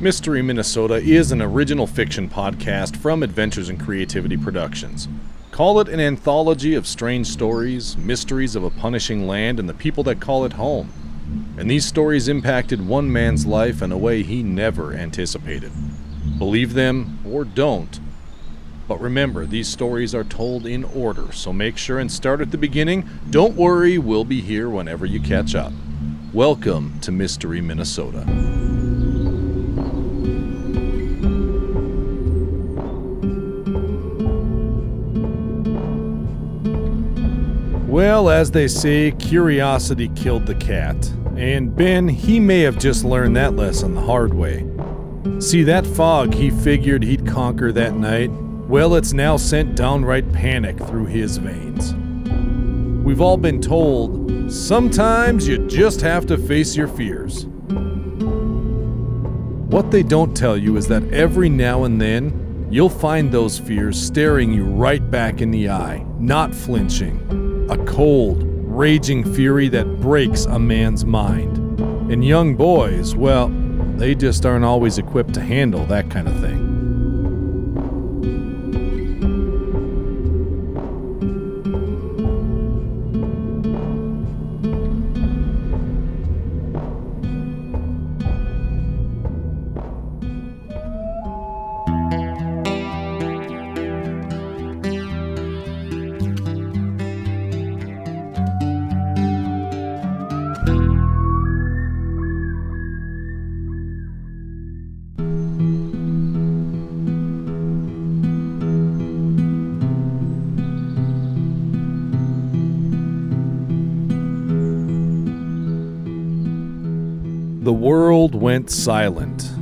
Mystery Minnesota is an original fiction podcast from Adventures in Creativity Productions. Call it an anthology of strange stories, mysteries of a punishing land, and the people that call it home. And these stories impacted one man's life in a way he never anticipated. Believe them or don't. But remember, these stories are told in order, so make sure and start at the beginning. Don't worry, we'll be here whenever you catch up. Welcome to Mystery Minnesota. Well, as they say, curiosity killed the cat. And Ben, he may have just learned that lesson the hard way. See, that fog he figured he'd conquer that night, well, it's now sent downright panic through his veins. We've all been told sometimes you just have to face your fears. What they don't tell you is that every now and then, you'll find those fears staring you right back in the eye, not flinching a cold, raging fury that breaks a man's mind. And young boys, well, they just aren't always equipped to handle that kind of thing. Went silent.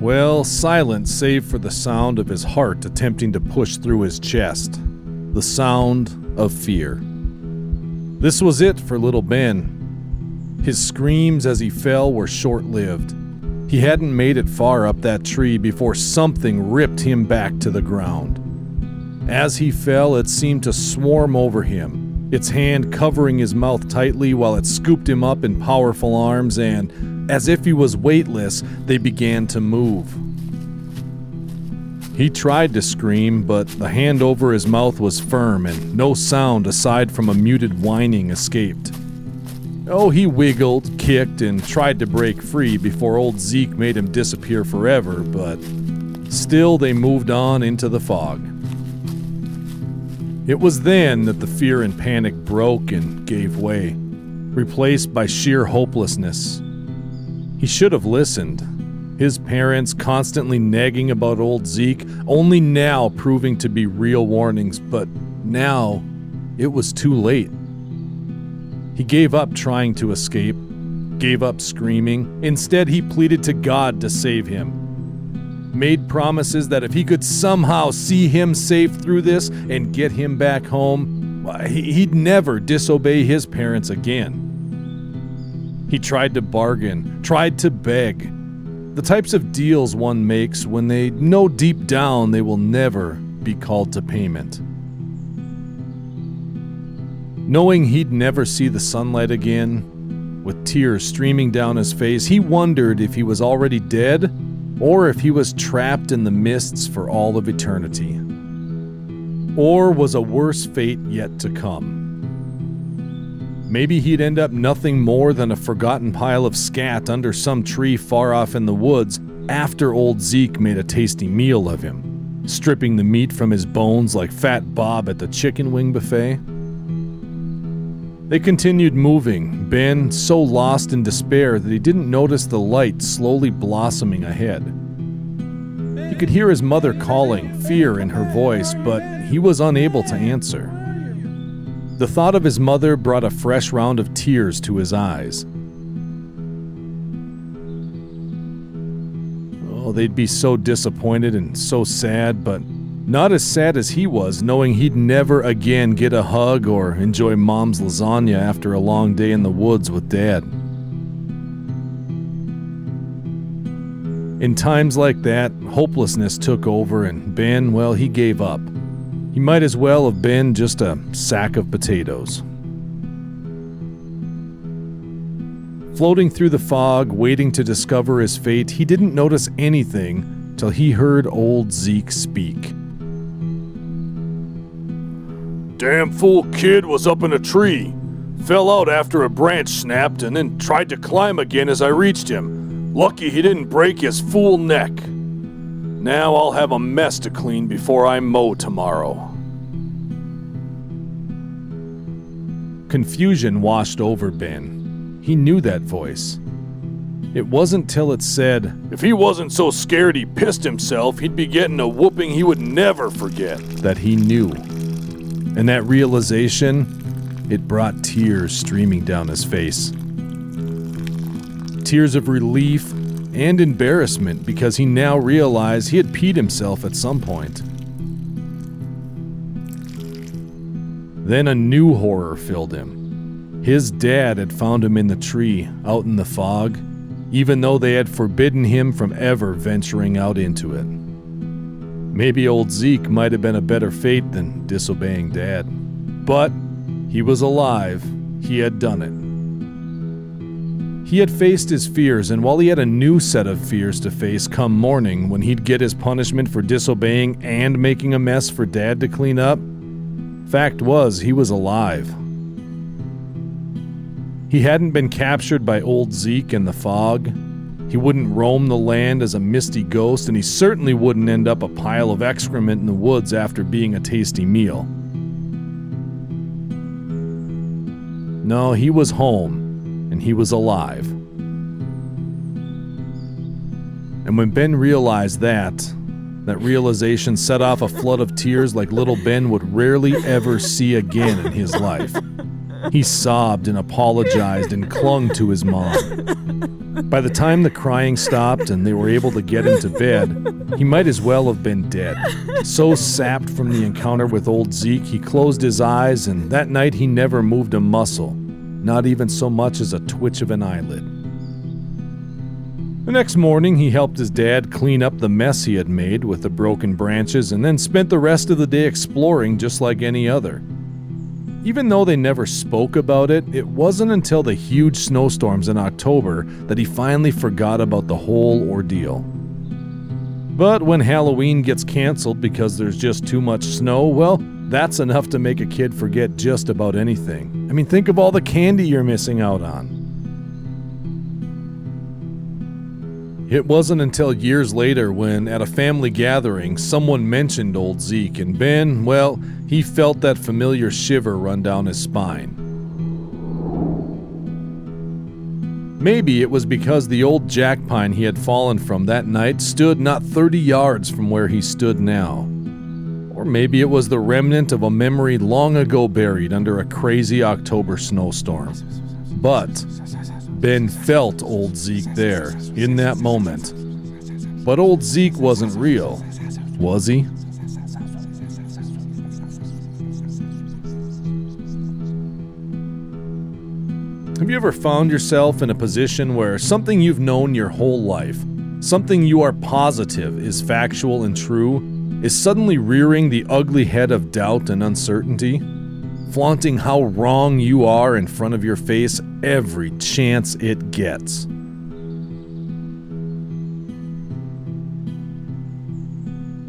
Well, silent save for the sound of his heart attempting to push through his chest. The sound of fear. This was it for little Ben. His screams as he fell were short lived. He hadn't made it far up that tree before something ripped him back to the ground. As he fell, it seemed to swarm over him, its hand covering his mouth tightly while it scooped him up in powerful arms and, as if he was weightless, they began to move. He tried to scream, but the hand over his mouth was firm and no sound aside from a muted whining escaped. Oh, he wiggled, kicked, and tried to break free before old Zeke made him disappear forever, but still they moved on into the fog. It was then that the fear and panic broke and gave way, replaced by sheer hopelessness. He should have listened. His parents constantly nagging about old Zeke, only now proving to be real warnings, but now it was too late. He gave up trying to escape, gave up screaming. Instead, he pleaded to God to save him. Made promises that if he could somehow see him safe through this and get him back home, he'd never disobey his parents again. He tried to bargain, tried to beg. The types of deals one makes when they know deep down they will never be called to payment. Knowing he'd never see the sunlight again, with tears streaming down his face, he wondered if he was already dead or if he was trapped in the mists for all of eternity. Or was a worse fate yet to come? Maybe he'd end up nothing more than a forgotten pile of scat under some tree far off in the woods after old Zeke made a tasty meal of him, stripping the meat from his bones like Fat Bob at the chicken wing buffet. They continued moving, Ben so lost in despair that he didn't notice the light slowly blossoming ahead. He could hear his mother calling, fear in her voice, but he was unable to answer. The thought of his mother brought a fresh round of tears to his eyes. Oh, they'd be so disappointed and so sad, but not as sad as he was, knowing he'd never again get a hug or enjoy mom's lasagna after a long day in the woods with dad. In times like that, hopelessness took over, and Ben, well, he gave up. He might as well have been just a sack of potatoes. Floating through the fog, waiting to discover his fate, he didn't notice anything till he heard old Zeke speak. Damn fool kid was up in a tree. Fell out after a branch snapped and then tried to climb again as I reached him. Lucky he didn't break his fool neck. Now I'll have a mess to clean before I mow tomorrow. Confusion washed over Ben. He knew that voice. It wasn't till it said, If he wasn't so scared he pissed himself, he'd be getting a whooping he would never forget. that he knew. And that realization, it brought tears streaming down his face. Tears of relief and embarrassment because he now realized he had peed himself at some point. Then a new horror filled him. His dad had found him in the tree, out in the fog, even though they had forbidden him from ever venturing out into it. Maybe old Zeke might have been a better fate than disobeying Dad. But he was alive. He had done it. He had faced his fears, and while he had a new set of fears to face come morning when he'd get his punishment for disobeying and making a mess for Dad to clean up, fact was he was alive. He hadn't been captured by old Zeke in the fog. He wouldn't roam the land as a misty ghost, and he certainly wouldn't end up a pile of excrement in the woods after being a tasty meal. No, he was home, and he was alive. And when Ben realized that, that realization set off a flood of tears like little Ben would rarely ever see again in his life. He sobbed and apologized and clung to his mom. By the time the crying stopped and they were able to get him to bed, he might as well have been dead. So sapped from the encounter with old Zeke, he closed his eyes, and that night he never moved a muscle, not even so much as a twitch of an eyelid. The next morning, he helped his dad clean up the mess he had made with the broken branches and then spent the rest of the day exploring just like any other. Even though they never spoke about it, it wasn't until the huge snowstorms in October that he finally forgot about the whole ordeal. But when Halloween gets canceled because there's just too much snow, well, that's enough to make a kid forget just about anything. I mean, think of all the candy you're missing out on. It wasn't until years later when, at a family gathering, someone mentioned old Zeke, and Ben, well, he felt that familiar shiver run down his spine. Maybe it was because the old jack pine he had fallen from that night stood not 30 yards from where he stood now. Or maybe it was the remnant of a memory long ago buried under a crazy October snowstorm. But Ben felt old Zeke there, in that moment. But old Zeke wasn't real, was he? Have you ever found yourself in a position where something you've known your whole life, something you are positive is factual and true, is suddenly rearing the ugly head of doubt and uncertainty? Flaunting how wrong you are in front of your face every chance it gets.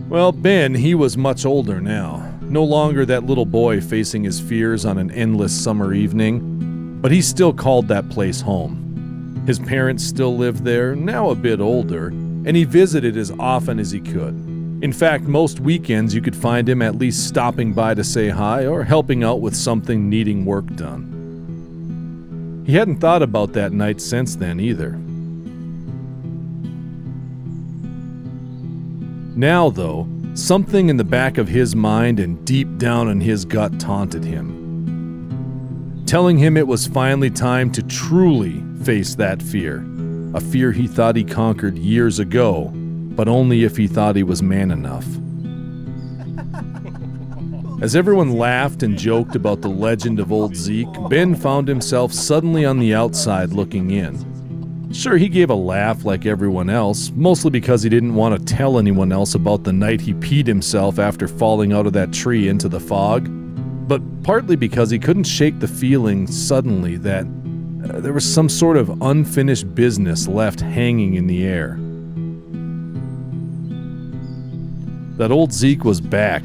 Well, Ben, he was much older now. No longer that little boy facing his fears on an endless summer evening, but he still called that place home. His parents still lived there, now a bit older, and he visited as often as he could. In fact, most weekends you could find him at least stopping by to say hi or helping out with something needing work done. He hadn't thought about that night since then either. Now, though, something in the back of his mind and deep down in his gut taunted him, telling him it was finally time to truly face that fear, a fear he thought he conquered years ago, but only if he thought he was man enough. As everyone laughed and joked about the legend of old Zeke, Ben found himself suddenly on the outside looking in. Sure, he gave a laugh like everyone else, mostly because he didn't want to tell anyone else about the night he peed himself after falling out of that tree into the fog, but partly because he couldn't shake the feeling suddenly that uh, there was some sort of unfinished business left hanging in the air. That old Zeke was back.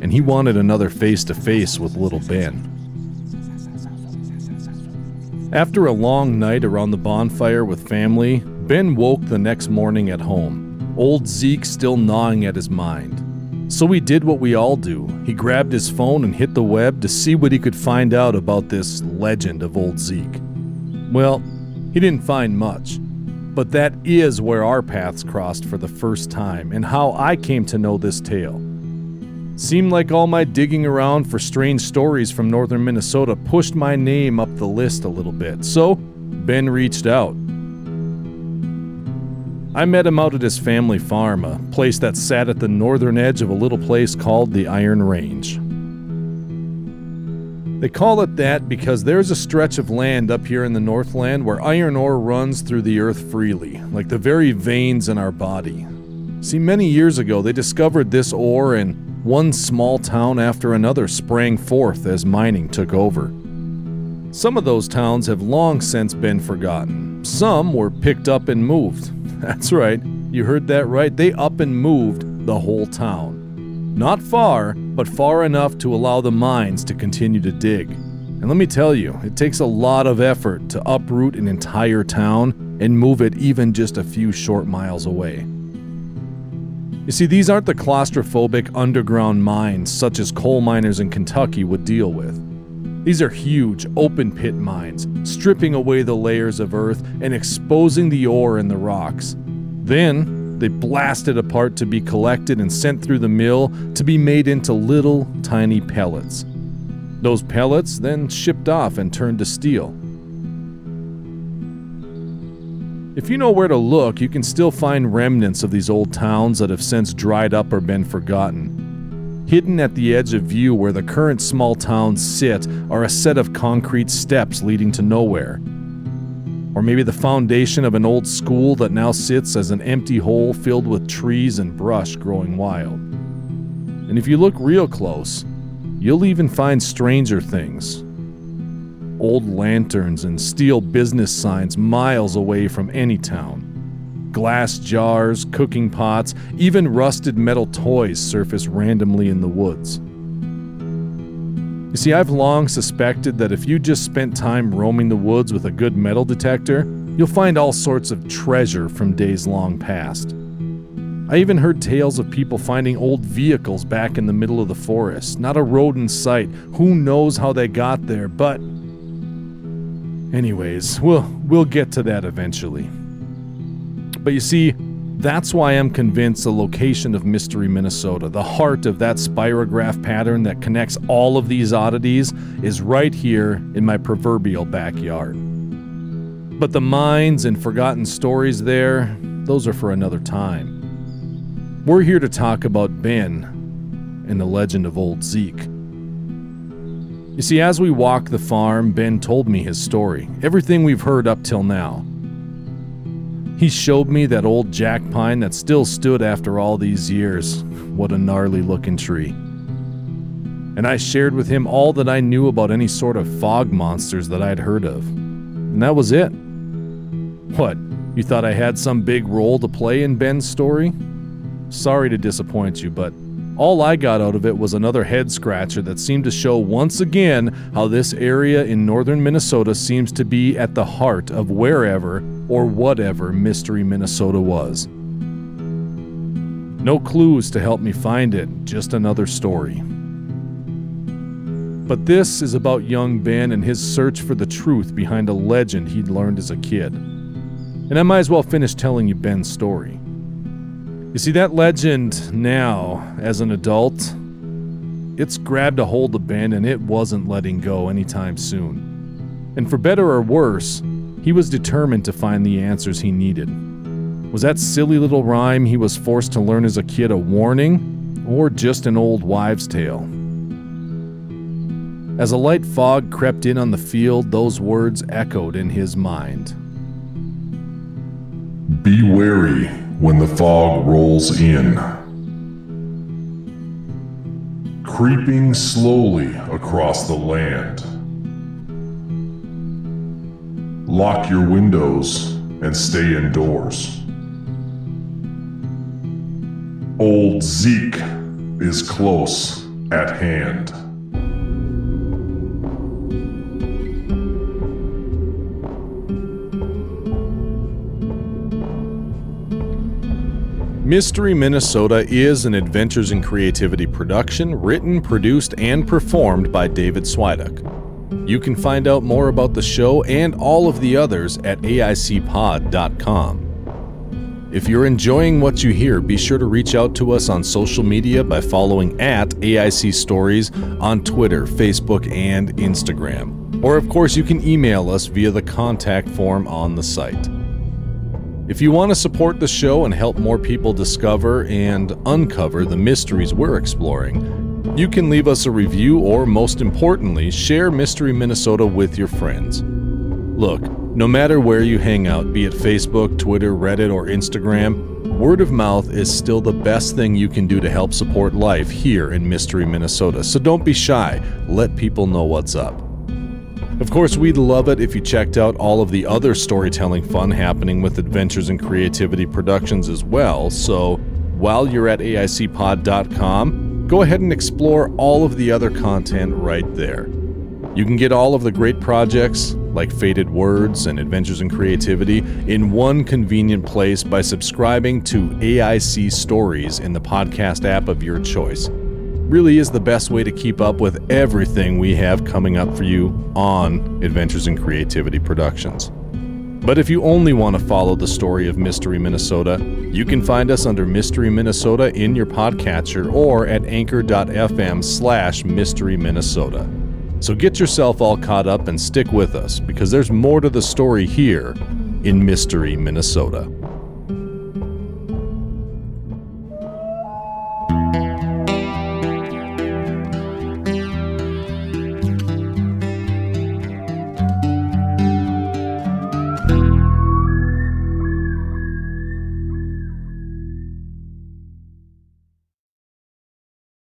And he wanted another face to face with little Ben. After a long night around the bonfire with family, Ben woke the next morning at home, old Zeke still gnawing at his mind. So he did what we all do. He grabbed his phone and hit the web to see what he could find out about this legend of old Zeke. Well, he didn't find much. But that is where our paths crossed for the first time and how I came to know this tale. Seemed like all my digging around for strange stories from northern Minnesota pushed my name up the list a little bit, so Ben reached out. I met him out at his family farm, a place that sat at the northern edge of a little place called the Iron Range. They call it that because there's a stretch of land up here in the Northland where iron ore runs through the earth freely, like the very veins in our body. See, many years ago, they discovered this ore, and one small town after another sprang forth as mining took over. Some of those towns have long since been forgotten. Some were picked up and moved. That's right, you heard that right. They up and moved the whole town. Not far, but far enough to allow the mines to continue to dig. And let me tell you, it takes a lot of effort to uproot an entire town and move it even just a few short miles away. You see, these aren't the claustrophobic underground mines such as coal miners in Kentucky would deal with. These are huge, open pit mines, stripping away the layers of earth and exposing the ore in the rocks. Then, they blast it apart to be collected and sent through the mill to be made into little, tiny pellets. Those pellets then shipped off and turned to steel. If you know where to look, you can still find remnants of these old towns that have since dried up or been forgotten. Hidden at the edge of view where the current small towns sit are a set of concrete steps leading to nowhere. Or maybe the foundation of an old school that now sits as an empty hole filled with trees and brush growing wild. And if you look real close, you'll even find stranger things old lanterns and steel business signs miles away from any town. Glass jars, cooking pots, even rusted metal toys surface randomly in the woods. You see, I've long suspected that if you just spent time roaming the woods with a good metal detector, you'll find all sorts of treasure from days long past. I even heard tales of people finding old vehicles back in the middle of the forest, not a road in sight. Who knows how they got there, but Anyways, we'll we'll get to that eventually. But you see, that's why I'm convinced the location of Mystery Minnesota, the heart of that spirograph pattern that connects all of these oddities, is right here in my proverbial backyard. But the mines and forgotten stories there, those are for another time. We're here to talk about Ben and the legend of Old Zeke. You see, as we walked the farm, Ben told me his story, everything we've heard up till now. He showed me that old jack pine that still stood after all these years. What a gnarly looking tree. And I shared with him all that I knew about any sort of fog monsters that I'd heard of. And that was it. What, you thought I had some big role to play in Ben's story? Sorry to disappoint you, but all I got out of it was another head scratcher that seemed to show once again how this area in northern Minnesota seems to be at the heart of wherever or whatever Mystery Minnesota was. No clues to help me find it, just another story. But this is about young Ben and his search for the truth behind a legend he'd learned as a kid. And I might as well finish telling you Ben's story. You see, that legend now, as an adult, it's grabbed a hold of Ben and it wasn't letting go anytime soon. And for better or worse, he was determined to find the answers he needed. Was that silly little rhyme he was forced to learn as a kid a warning, or just an old wives' tale? As a light fog crept in on the field, those words echoed in his mind. Be wary when the fog rolls in. creeping slowly across the land. Lock your windows and stay indoors. Old Zeke is close at hand. Mystery Minnesota is an Adventures in Creativity production written, produced, and performed by David Swiduk. You can find out more about the show and all of the others at AICpod.com. If you're enjoying what you hear, be sure to reach out to us on social media by following at AIC Stories on Twitter, Facebook, and Instagram. Or, of course, you can email us via the contact form on the site. If you want to support the show and help more people discover and uncover the mysteries we're exploring, you can leave us a review or, most importantly, share Mystery Minnesota with your friends. Look, no matter where you hang out, be it Facebook, Twitter, Reddit, or Instagram, word of mouth is still the best thing you can do to help support life here in Mystery Minnesota. So don't be shy, let people know what's up. Of course, we'd love it if you checked out all of the other storytelling fun happening with Adventures in Creativity Productions as well. So, while you're at AICpod.com, go ahead and explore all of the other content right there. You can get all of the great projects, like Faded Words and Adventures in Creativity, in one convenient place by subscribing to AIC Stories in the podcast app of your choice really is the best way to keep up with everything we have coming up for you on Adventures in Creativity Productions. But if you only want to follow the story of Mystery Minnesota, you can find us under Mystery Minnesota in your podcatcher or at anchor.fm slash mystery Minnesota. So get yourself all caught up and stick with us because there's more to the story here in Mystery Minnesota.